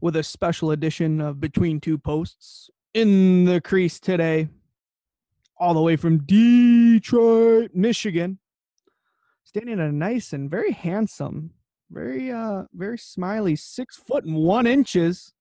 with a special edition of Between Two Posts in the crease today, all the way from Detroit, Michigan. Standing a nice and very handsome, very uh very smiley, six foot and one inches.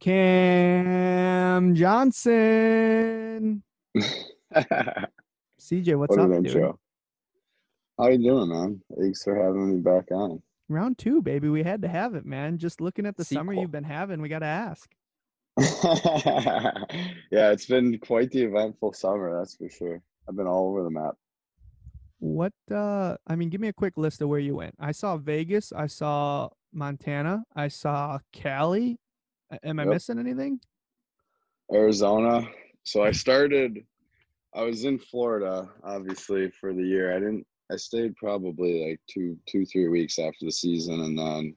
Cam Johnson. CJ, what's what up, dude? How you doing, man? Thanks for having me back on. Round two, baby. We had to have it, man. Just looking at the summer you've been having, we got to ask. yeah, it's been quite the eventful summer, that's for sure. I've been all over the map. What uh I mean, give me a quick list of where you went. I saw Vegas, I saw Montana, I saw Cali. Am I Yep. missing anything? Arizona. So I started I was in Florida, obviously, for the year. I didn't I stayed probably like two two, three weeks after the season and then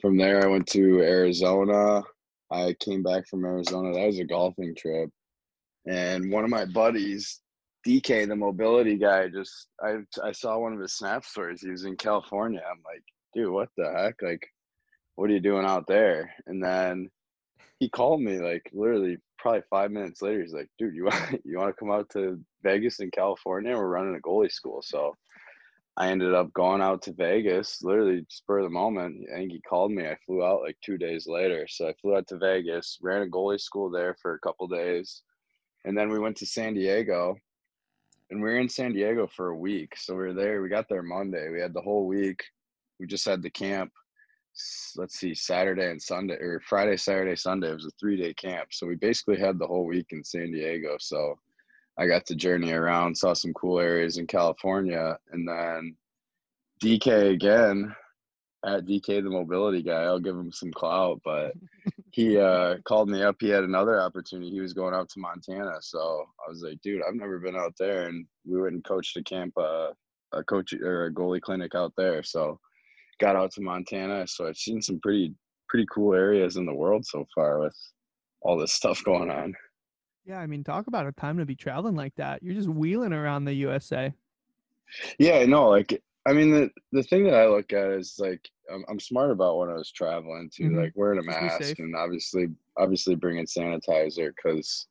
from there I went to Arizona. I came back from Arizona. That was a golfing trip. And one of my buddies, DK, the mobility guy, just I I saw one of his snap stories. He was in California. I'm like, dude, what the heck? Like, what are you doing out there? And then he called me like literally probably five minutes later. He's like, dude, you want you want to come out to Vegas in California? We're running a goalie school. So I ended up going out to Vegas, literally spur of the moment. I think he called me. I flew out like two days later. So I flew out to Vegas, ran a goalie school there for a couple days. And then we went to San Diego. And we were in San Diego for a week. So we were there. We got there Monday. We had the whole week. We just had the camp. Let's see, Saturday and Sunday, or Friday, Saturday, Sunday. It was a three day camp. So we basically had the whole week in San Diego. So I got to journey around, saw some cool areas in California, and then DK again at DK the mobility guy. I'll give him some clout, but he uh, called me up. He had another opportunity. He was going out to Montana, so I was like, dude, I've never been out there, and we went and coached a camp, uh, a coach or a goalie clinic out there. So got out to Montana. So I've seen some pretty pretty cool areas in the world so far with all this stuff going on. Yeah, I mean, talk about a time to be traveling like that. You're just wheeling around the USA. Yeah, I know. Like, I mean, the the thing that I look at is like I'm, I'm smart about when I was traveling too, Mhm. like wearing a mask and obviously obviously bringing sanitizer because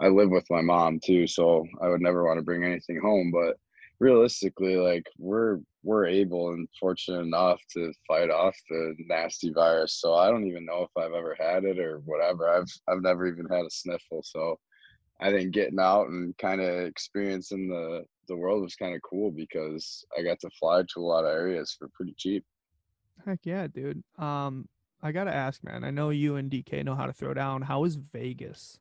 I live with my mom too, so I would never want to bring anything home. But realistically, like we're we're able and fortunate enough to fight off the nasty virus. So I don't even know if I've ever had it or whatever. I've I've never even had a sniffle. So I think getting out and kind of experiencing the the world was kind of cool because I got to fly to a lot of areas for pretty cheap. Heck yeah, dude. Um, I gotta ask, man. I know you and DK know how to throw down. How is Vegas?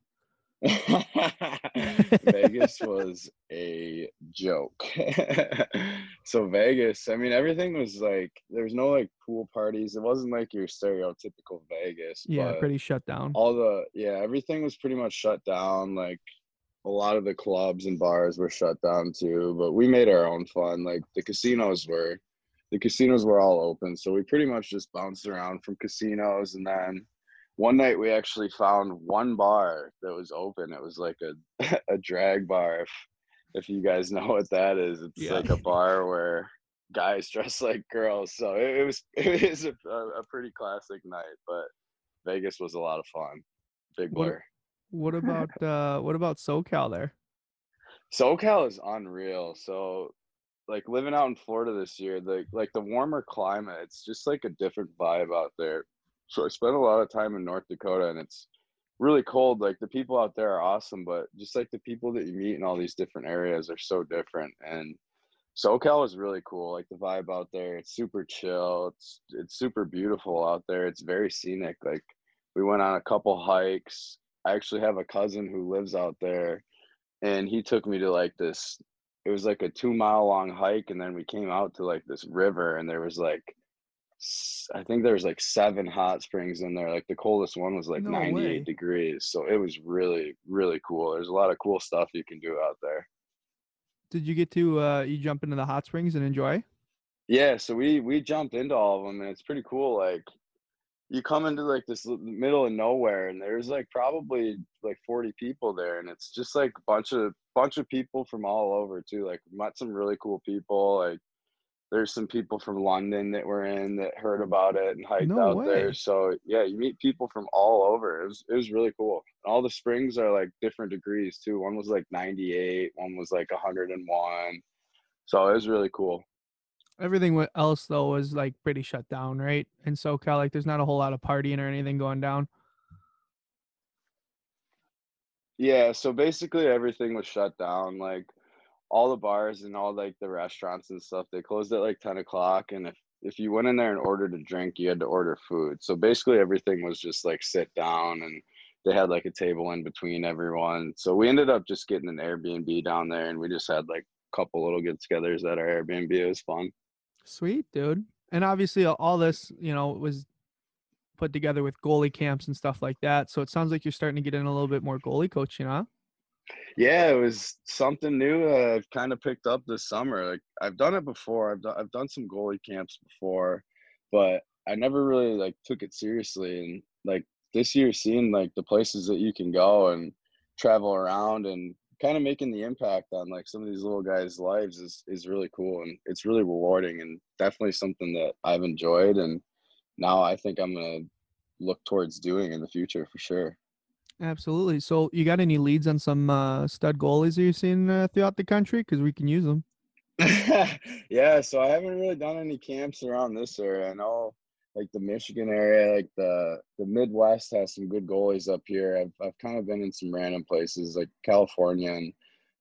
Vegas was a joke. so Vegas, I mean, everything was like there was no like pool parties. It wasn't like your stereotypical Vegas. Yeah, pretty shut down. all the yeah everything was pretty much shut down like a lot of the clubs and bars were shut down too but we made our own fun like the casinos were the casinos were all open so we pretty much just bounced around from casinos and then one night we actually found one bar that was open it was like a a drag bar if if you guys know what that is it's Yeah. like a bar where guys dress like girls so it, it was it was a, a, pretty classic night but Vegas was a lot of fun. Big What- What about uh what about SoCal there? SoCal is unreal. So like living out in Florida this year, the like the warmer climate, it's just like a different vibe out there. So I spent a lot of time in North Dakota and it's really cold. Like the people out there are awesome, but just like the people that you meet in all these different areas are so different. And SoCal is really cool. Like the vibe out there, it's super chill. It's it's super beautiful out there. It's very scenic. Like we went on a couple hikes. I actually have a cousin who lives out there and he took me to like this it was like a two mile long hike and then we came out to like this river and there was like i think there was like seven hot springs in there like the coldest one was like No 98 way. degrees so it was really really cool there's a lot of cool stuff you can do out there Did you get to uh you jump into the hot springs and enjoy? Yeah, so we we jumped into all of them, and it's pretty cool. Like, you come into like this middle of nowhere, and there's like probably like 40 people there, and it's just like a bunch of bunch of people from all over too. Like, met some really cool people. Like, there's some people from London that were in that heard about it and hiked No out way. there. So yeah, you meet people from all over. It was it was really cool. All the springs are like different degrees too. One was like 98, one was like 101. So it was really cool. Everything else though was like pretty shut down, right? In SoCal, like there's not a whole lot of partying or anything going down. Yeah, so basically everything was shut down. Like all the bars and all like the restaurants and stuff, they closed at like 10 o'clock. And if if you went in there and ordered a drink, you had to order food. So basically everything was just like sit down and they had like a table in between everyone. So we ended up just getting an Airbnb down there and we just had like a couple little get togethers at our Airbnb. It was fun. Sweet, dude. And obviously all this, you know, was put together with goalie camps and stuff like that. So it sounds like you're starting to get in a little bit more goalie coaching, huh? Yeah, it was something new uh, I've kind of picked up this summer. Like I've done it before. I've done I've done some goalie camps before, but I never really like took it seriously. And like this year, seeing like the places that you can go and travel around and kind of making the impact on like some of these little guys' lives is is really cool and it's really rewarding and definitely something that I've enjoyed and now I think I'm gonna look towards doing in the future for sure. Absolutely. So you got any leads on some uh, stud goalies that you've seen uh, throughout the country? Because we can use them. yeah, so I haven't really done any camps around this area. I know like the Michigan area, like the the Midwest has some good goalies up here. I've I've kind of been in some random places like California and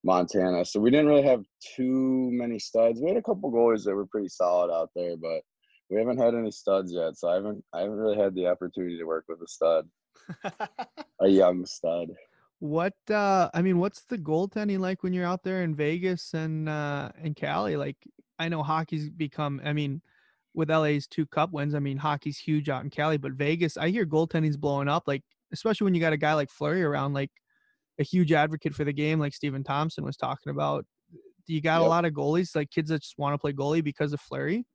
Montana. So we didn't really have too many studs. We had a couple goalies that were pretty solid out there, but we haven't had any studs yet. So I haven't I haven't really had the opportunity to work with a stud, a young stud. what uh I mean, what's the goaltending like when you're out there in Vegas and uh and Cali? Like I know hockey's become I mean, with LA's two cup wins, I mean hockey's huge out in Cali, but Vegas, I hear goaltending's blowing up, like especially when you got a guy like Fleury around, like a huge advocate for the game, like Stephen Thompson was talking about. Do you got a lot of goalies, like kids that just want to play goalie because of Fleury?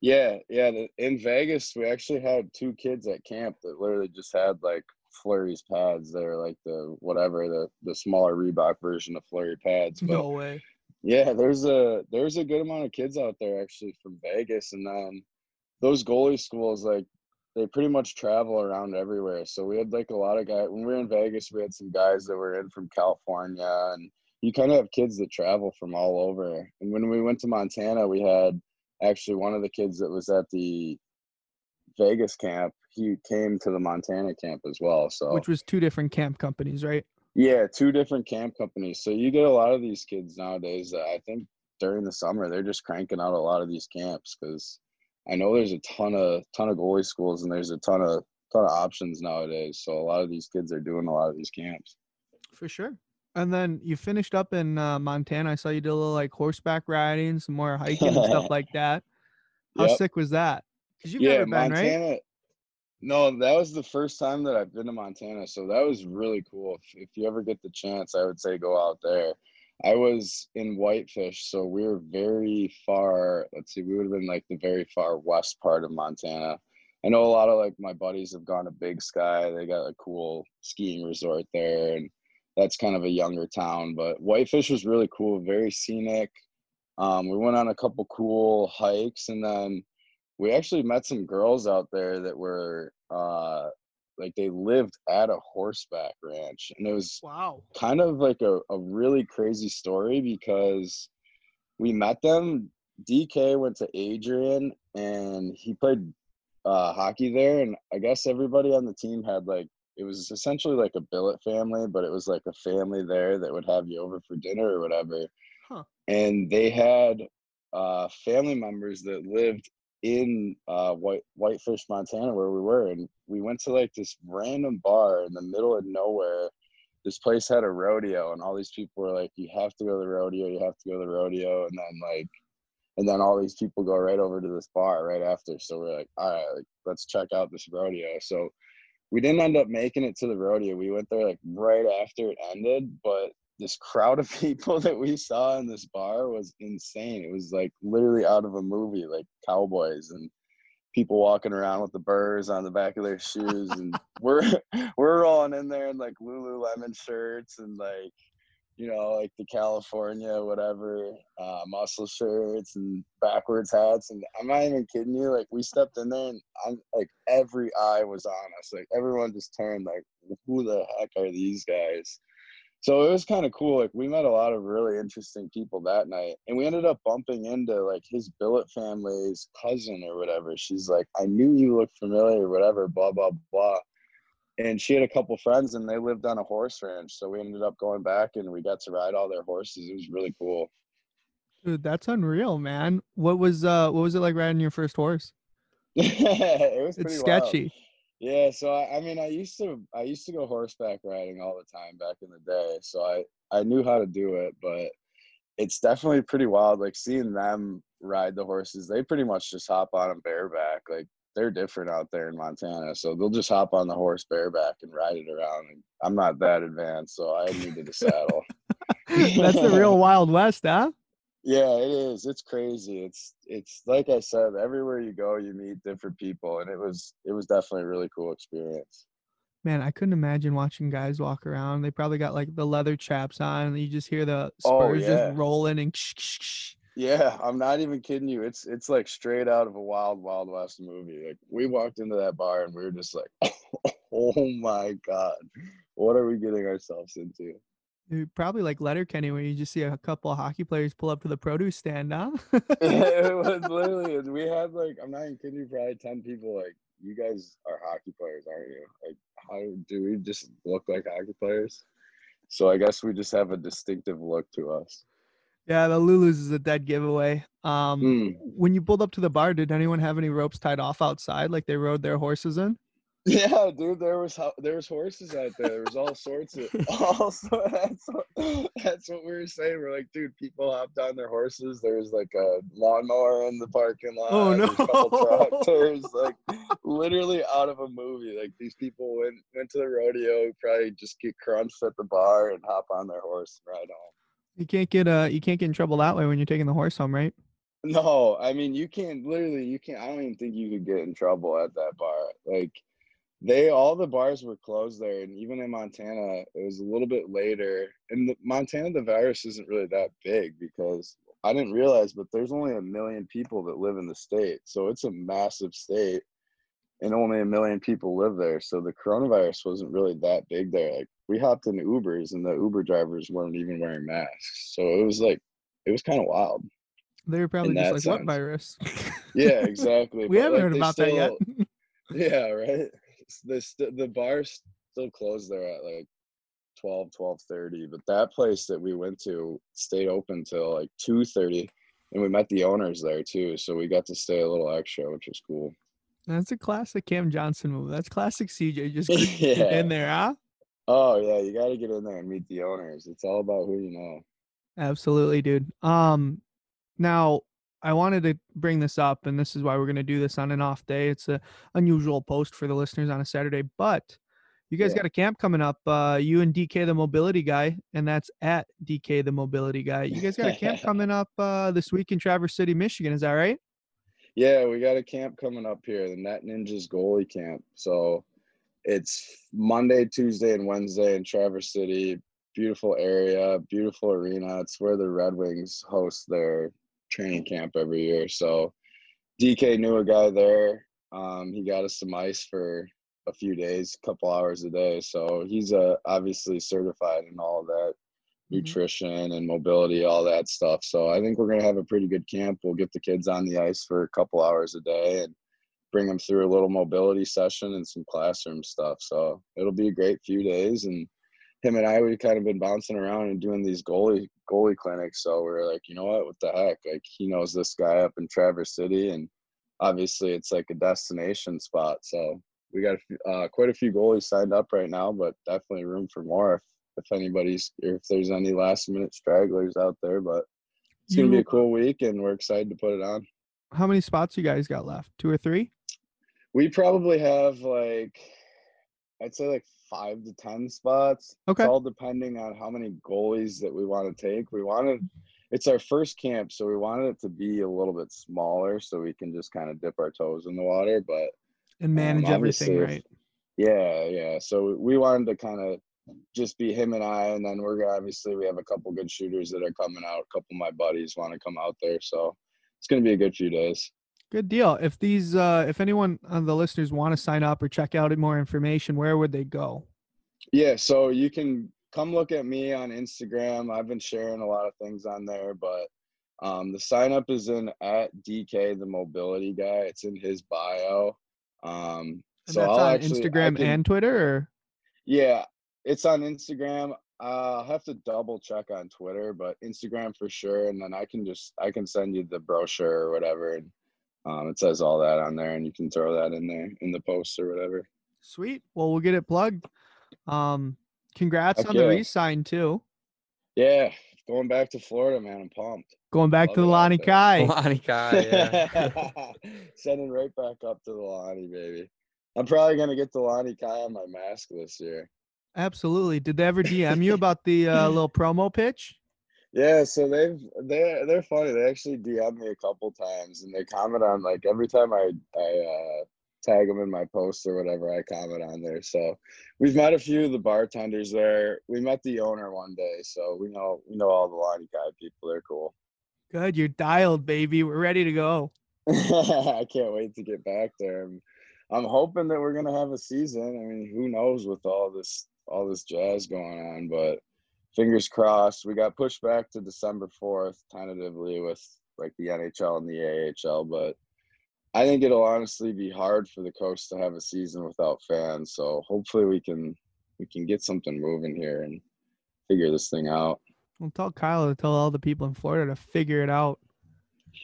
Yeah, yeah. the- In Vegas, we actually had two kids at camp that literally just had like Fleury's pads. They're like the whatever the the smaller Reebok version of Fleury pads. But No way. yeah, there's a there's a good amount of kids out there actually from Vegas, and then those goalie schools like they pretty much travel around everywhere. So we had like a lot of guys when we were in Vegas. We had some guys that were in from California, and you kind of have kids that travel from all over. And when we went to Montana, we had actually one of the kids that was at the Vegas camp. He came to the Montana camp as well. So Which was two different camp companies, right? yeah, two different camp companies. So you get a lot of these kids nowadays that I think during the summer they're just cranking out a lot of these camps because I know there's a ton of ton of goalie schools and there's a ton of ton of options nowadays. So a lot of these kids are doing a lot of these camps. For sure. And then you finished up in uh, Montana. I saw you did a little like horseback riding, some more hiking and stuff like that. How Yep. sick was that? Because you've yeah, never been, right? Montana. No, that was the first time that I've been to Montana, so that was really cool. If, if you ever get the chance, I would say go out there. I was in Whitefish, so we were very far. Let's see, we would have been like the very far west part of Montana. I know a lot of like my buddies have gone to Big Sky. They got a cool skiing resort there, and that's kind of a younger town. But Whitefish was really cool, very scenic. Um, we went on a couple cool hikes, and then we actually met some girls out there that were uh like they lived at a horseback ranch and it was Wow. kind of like a, a really crazy story because we met them dk went to adrian and he played uh, hockey there and i guess everybody on the team had like it was essentially like a billet family but it was like a family there that would have you over for dinner or whatever Huh. and they had uh, family members that lived in uh, White Whitefish, Montana, where we were, and we went to like this random bar in the middle of nowhere. This place had a rodeo, and all these people were like, "You have to go to the rodeo. You have to go to the rodeo." And then like, and then all these people go right over to this bar right after. So we're like, "All right, like, let's check out this rodeo." So we didn't end up making it to the rodeo. We went there like right after it ended, but this crowd of people that we saw in this bar was insane. It was like literally out of a movie, like cowboys and people walking around with the burrs on the back of their shoes and we're we're rolling in there in like Lululemon shirts and like you know, like the California, whatever, uh, muscle shirts and backwards hats. And I'm not even kidding you. Like we stepped in there and I'm like every eye was on us. Like everyone just turned like, who the heck are these guys? So it was kind of cool. Like we met a lot of really interesting people that night, and we ended up bumping into like his billet family's cousin or whatever. She's like, "I knew you looked familiar, whatever." Blah blah blah and she had a couple friends and they lived on a horse ranch so we ended up going back and we got to ride all their horses. It was really cool. Dude that's unreal man. What was uh what was it like riding your first horse? It was it's sketchy wild. yeah so I, I mean i used to i used to go horseback riding all the time back in the day so i i knew how to do it but it's definitely pretty wild like seeing them ride the horses they pretty much just hop on them bareback like they're different out there in Montana. So they'll just hop on the horse bareback and ride it around. And I'm not that advanced, so I needed a saddle. That's the real Wild West, huh? Yeah, it is. It's crazy. It's it's like I said, everywhere you go, you meet different people, and it was it was definitely a really cool experience. Man, I couldn't imagine watching guys walk around. They probably got like the leather chaps on, and you just hear the oh, spurs oh, yeah. just rolling and. Ksh, ksh, ksh. Yeah, I'm not even kidding you. It's it's like straight out of a Wild Wild West movie. Like we walked into that bar and we were just like, oh my god, what are we getting ourselves into? Probably like Letterkenny, where you just see a couple of hockey players pull up to the produce stand, huh? it was literally. We had like, I'm not even kidding you, probably ten people. Like, you guys are hockey players, aren't you? Like, how do we just look like hockey players? So I guess we just have a distinctive look to us. Yeah, the Lulu's is a dead giveaway. Um, mm. When you pulled up to the bar, did anyone have any ropes tied off outside, like they rode their horses in? Yeah, dude, there was there was horses out there. There was all sorts of. Also, that's what, that's what we were saying. We're like, dude, people hopped on their horses. There was like a lawnmower in the parking lot. Oh no! tractors, like literally out of a movie. Like these people went went to the rodeo, probably just get crunched at the bar and hop on their horse and ride home. You can't get uh you can't get in trouble that way when you're taking the horse home, right? No, I mean you can't literally you can't I don't even think you could get in trouble at that bar. Like they all the bars were closed there and even in Montana it was a little bit later. In the, Montana the virus isn't really that big because I didn't realize but there's only a million people that live in the state. So it's a massive state and only a million people live there. So the coronavirus wasn't really that big there. Like we hopped in Ubers and the Uber drivers weren't even wearing masks. So it was like it was kind of wild. They were probably just like, sense. what virus? yeah, exactly. we but haven't like, heard about still, that yet. yeah, right. The the bars still closed there at like 12, 12.30. But that place that we went to stayed open till like 2.30. And we met the owners there too. So we got to stay a little extra, which was cool. That's a classic Cam Johnson move. That's classic CJ. Just yeah. in there, huh? Oh yeah, you got to get in there and meet the owners. It's all about who you know. Absolutely, dude. Um, now I wanted to bring this up, and this is why we're going to do this on an off day. It's a unusual post for the listeners on a Saturday, but you guys yeah. got a camp coming up. Uh, you and DK the Mobility Guy, and that's at DK the Mobility Guy. You guys got a camp coming up uh, this week in Traverse City, Michigan. Is that right? Yeah, we got a camp coming up here, the Net Ninjas goalie camp. So it's Monday, Tuesday, and Wednesday in Traverse City. Beautiful area, beautiful arena. It's where the Red Wings host their training camp every year. So DK knew a guy there. Um, he got us some ice for a few days, a couple hours a day. So he's uh, obviously certified in all that mm-hmm. nutrition and mobility, all that stuff. So I think we're gonna have a pretty good camp. We'll get the kids on the ice for a couple hours a day and bring them through a little mobility session and some classroom stuff. So it'll be a great few days. And him and I, we've kind of been bouncing around and doing these goalie goalie clinics. So we are like, you know what, what the heck? Like he knows this guy up in Traverse City, and obviously it's like a destination spot. So we got uh, quite a few goalies signed up right now, but definitely room for more if if anybody's if there's any last minute stragglers out there. But it's gonna be a cool week, and we're excited to put it on. How many spots you guys got left? Two or three? We probably have like I'd say like five to ten spots. Okay. It's all depending on how many goalies that we want to take. We wanted it's our first camp, so we wanted it to be a little bit smaller so we can just kind of dip our toes in the water, but and um, manage um, everything, right? Yeah, yeah. So we wanted to kind of just be him and I, and then we're obviously we have a couple good shooters that are coming out. A couple of my buddies want to come out there, so it's gonna be a good few days. Good deal. If these, uh, if anyone on the listeners want to sign up or check out more information, where would they go? Yeah, so you can come look at me on Instagram. I've been sharing a lot of things on there, but um, the sign up is in at DK the mobility guy. It's in his bio. Um, And so that's I'll on actually, Instagram can- and Twitter, or yeah, it's on Instagram. I'll have to double check on Twitter, but Instagram for sure. And then I can just I can send you the brochure or whatever, and um, it says all that on there, and you can throw that in there in the post or whatever. sweet. Well, we'll get it plugged. Um, congrats Heck on the yeah. re-sign too. Yeah, going back to Florida, man, I'm pumped. Going back Love to the it Lani. Kai. Lani Kai, yeah. Sending right back up to the Lani, baby. I'm probably gonna get the Lani Kai on my mask this year. Absolutely. Did they ever DM you about the uh, little promo pitch? Yeah, so they've they're they're funny. They actually DM me a couple times, and they comment on like every time I I uh, tag them in my post or whatever. I comment on there. So we've met a few of the bartenders there. We met the owner one day, so we know we know all the Lani Kai people. They're cool. Good. You're dialed, baby. We're ready to go. I can't wait to get back there. I'm, I'm hoping that we're gonna have a season. I mean, who knows with all this all this jazz going on, but fingers crossed. We got pushed back to December fourth, tentatively with like the NHL and the AHL, but I think it'll honestly be hard for the coast to have a season without fans. So hopefully we can we can get something moving here and figure this thing out. Well, tell Kyle to tell all the people in Florida to figure it out.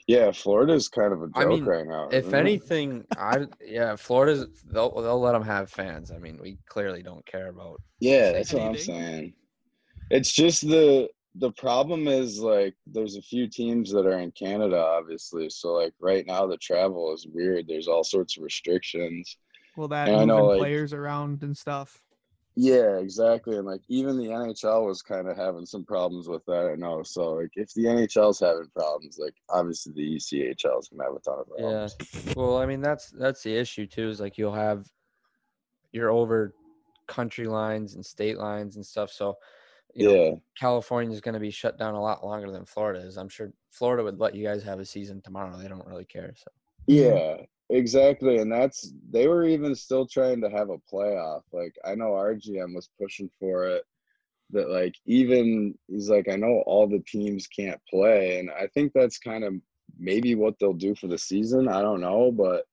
Yeah, Florida's kind of a joke I mean, right now. If anything, I yeah, Florida's they'll they'll let them have fans. I mean, we clearly don't care about. Yeah, say that's what I'm saying. It's just the the problem is like there's a few teams that are in Canada, obviously. So like right now the travel is weird. There's all sorts of restrictions. Well, that Yeah, I know, like- players around and stuff. Yeah, exactly. And like even the NHL was kind of having some problems with that. I know. So like if the NHL's having problems, like obviously the E ECHL is gonna have a ton of problems. Yeah. Well, I mean that's that's the issue too. Is like you'll have you're over country lines and state lines and stuff. So you know, Yeah. California is going to be shut down a lot longer than Florida is. I'm sure Florida would let you guys have a season tomorrow. They don't really care. So Yeah, exactly. And that's they were even still trying to have a playoff. Like I know RGM was pushing for it. That like even he's like, I know all the teams can't play. And I think that's kind of maybe what they'll do for the season. I don't know. But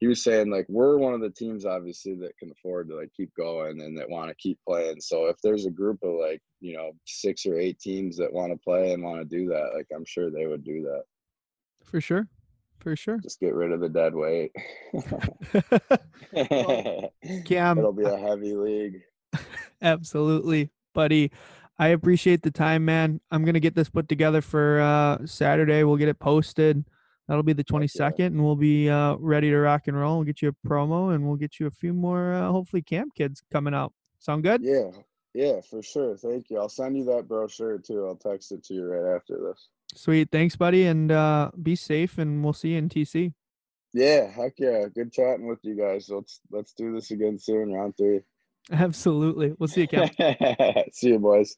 he was saying like we're one of the teams obviously that can afford to like keep going and that want to keep playing. So if there's a group of like, you know, six or eight teams that want to play and want to do that, like I'm sure they would do that. For sure. For sure. Just get rid of the dead weight. Cam, It'll be a heavy league. absolutely, buddy. I appreciate the time, man. I'm gonna get this put together for uh Saturday. We'll get it posted. That'll be the yeah. 22nd, and we'll be uh, ready to rock and roll. We'll get you a promo, and we'll get you a few more, uh, hopefully, camp kids coming out. Sound good? Yeah, yeah, for sure. Thank you. I'll send you that brochure too. I'll text it to you right after this. Sweet. Thanks, buddy, and uh, be safe. And we'll see you in TC. Yeah, heck yeah. Good chatting with you guys. Let's let's do this again soon, round three. Absolutely. We'll see you, Cam. See you boys.